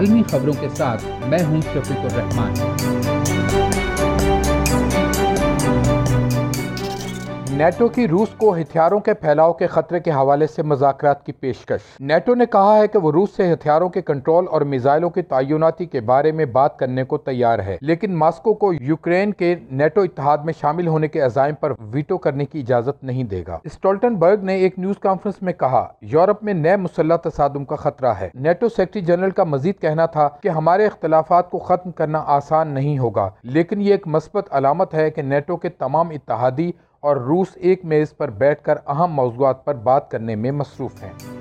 عالمی خبروں کے ساتھ میں ہوں شفیق الرحمان نیٹو کی روس کو ہتھیاروں کے پھیلاؤ کے خطرے کے حوالے سے مذاکرات کی پیشکش۔ نیٹو نے کہا ہے کہ وہ روس سے ہتھیاروں کے کنٹرول اور میزائلوں کی تعیناتی کے بارے میں بات کرنے کو تیار ہے، لیکن ماسکو کو یوکرین کے نیٹو اتحاد میں شامل ہونے کے عزائم پر ویٹو کرنے کی اجازت نہیں دے گا۔ اسٹولٹن برگ نے ایک نیوز کانفرنس میں کہا، یورپ میں نئے مسلح تصادم کا خطرہ ہے۔ نیٹو سیکرٹری جنرل کا مزید کہنا تھا کہ ہمارے اختلافات کو ختم کرنا آسان نہیں ہوگا، لیکن یہ ایک مثبت علامت ہے کہ نیٹو کے تمام اتحادی اور روس ایک میز پر بیٹھ کر اہم موضوعات پر بات کرنے میں مصروف ہیں۔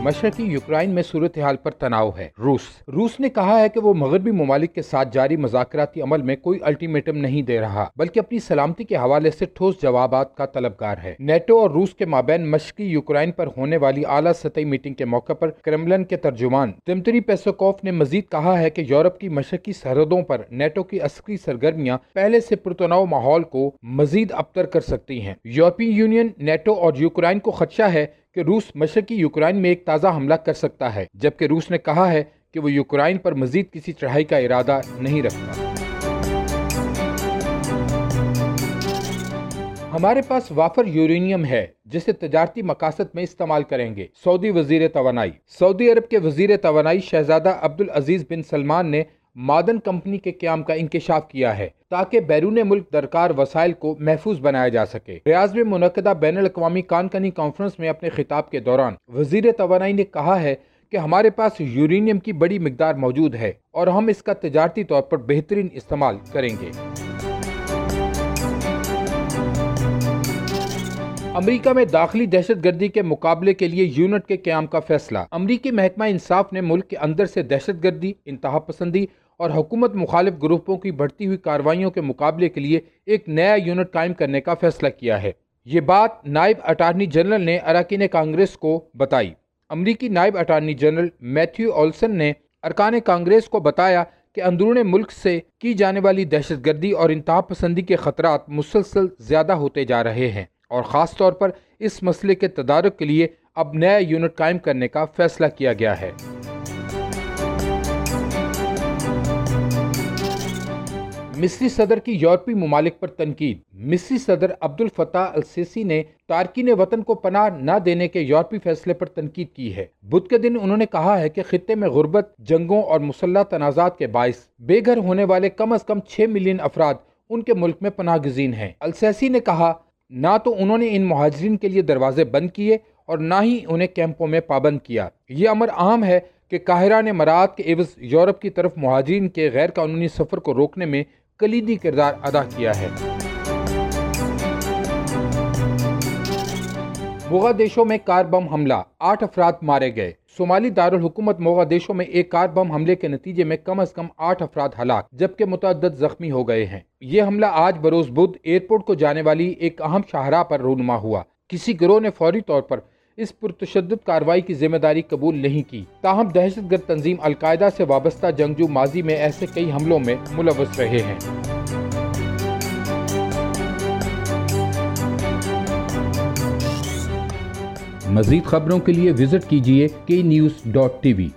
مشرقی یوکرائن میں صورتحال پر تناؤ ہے۔ روس۔ روس نے کہا ہے کہ وہ مغربی ممالک کے ساتھ جاری مذاکراتی عمل میں کوئی الٹیمیٹم نہیں دے رہا، بلکہ اپنی سلامتی کے حوالے سے ٹھوس جوابات کا طلبگار ہے۔ نیٹو اور روس کے مابین مشرقی یوکرائن پر ہونے والی اعلیٰ سطحی میٹنگ کے موقع پر کرملن کے ترجمان تمتری پیسوکوف نے مزید کہا ہے کہ یورپ کی مشرقی سرحدوں پر نیٹو کی عسکری سرگرمیاں پہلے سے پرتناؤ ماحول کو مزید ابتر کر سکتی ہیں۔ یورپی یونین، نیٹو اور یوکرائن کو خدشہ ہے کہ روس مشرقی یوکرائن میں ایک تازہ حملہ کر سکتا ہے، جبکہ روس نے کہا ہے کہ وہ یوکرائن پر مزید کسی چڑھائی کا ارادہ نہیں رکھتا۔ ہمارے پاس وافر یورینیم ہے، جسے تجارتی مقاصد میں استعمال کریں گے۔ سعودی وزیر توانائی۔ سعودی عرب کے وزیر توانائی شہزادہ عبدالعزیز بن سلمان نے مادن کمپنی کے قیام کا انکشاف کیا ہے تاکہ بیرون ملک درکار وسائل کو محفوظ بنایا جا سکے۔ ریاض میں منعقدہ بین الاقوامی کانکنی کانفرنس میں اپنے خطاب کے دوران وزیر توانائی نے کہا ہے کہ ہمارے پاس یورینیم کی بڑی مقدار موجود ہے اور ہم اس کا تجارتی طور پر بہترین استعمال کریں گے۔ امریکہ میں داخلی دہشت گردی کے مقابلے کے لیے یونٹ کے قیام کا فیصلہ۔ امریکی محکمہ انصاف نے ملک کے اندر سے دہشت گردی، انتہا پسندی اور حکومت مخالف گروپوں کی بڑھتی ہوئی کاروائیوں کے مقابلے کے لیے ایک نیا یونٹ قائم کرنے کا فیصلہ کیا ہے۔ یہ بات نائب اٹارنی جنرل نے اراکین کانگریس کو بتائی۔ امریکی نائب اٹارنی جنرل میتھیو اولسن نے ارکان کانگریس کو بتایا کہ اندرون ملک سے کی جانے والی دہشت گردی اور انتہا پسندی کے خطرات مسلسل زیادہ ہوتے جا رہے ہیں اور خاص طور پر اس مسئلے کے تدارک کے لیے اب نیا یونٹ قائم کرنے کا فیصلہ کیا گیا ہے۔ مصری صدر کی یورپی ممالک پر تنقید۔ مصری صدر عبد الفتح السیسی نے تارکین وطن کو پناہ نہ دینے کے یورپی فیصلے پر تنقید کی ہے۔ بدھ کے دن انہوں نے کہا ہے کہ خطے میں غربت، جنگوں اور مسلح تنازعات کے باعث بے گھر ہونے والے کم از کم چھ ملین افراد ان کے ملک میں پناہ گزین ہیں۔ السیسی نے کہا، نہ تو انہوں نے ان مہاجرین کے لیے دروازے بند کیے اور نہ ہی انہیں کیمپوں میں پابند کیا۔ یہ امر عام ہے کہ قاہرہ نے مراعات کے عوض یورپ کی طرف مہاجرین کے غیر قانونی سفر کو روکنے میں کلیدی کردار ادا کیا ہے۔ موغا دیشوں میں کار بم حملہ، آٹھ افراد مارے گئے۔ صومالی دارالحکومت موغا دیشوں میں ایک کار بم حملے کے نتیجے میں کم از کم آٹھ افراد ہلاک، جبکہ متعدد زخمی ہو گئے ہیں۔ یہ حملہ آج بروز بدھ ایئرپورٹ کو جانے والی ایک اہم شاہراہ پر رونما ہوا۔ کسی گروہ نے فوری طور پر اس پرتشدد کاروائی کی ذمہ داری قبول نہیں کی۔ تاہم، دہشت گرد تنظیم القاعدہ سے وابستہ جنگجو ماضی میں ایسے کئی حملوں میں ملوث رہے ہیں۔ مزید خبروں کے لیے وزٹ کیجیے کے نیوز ڈاٹ ٹی وی۔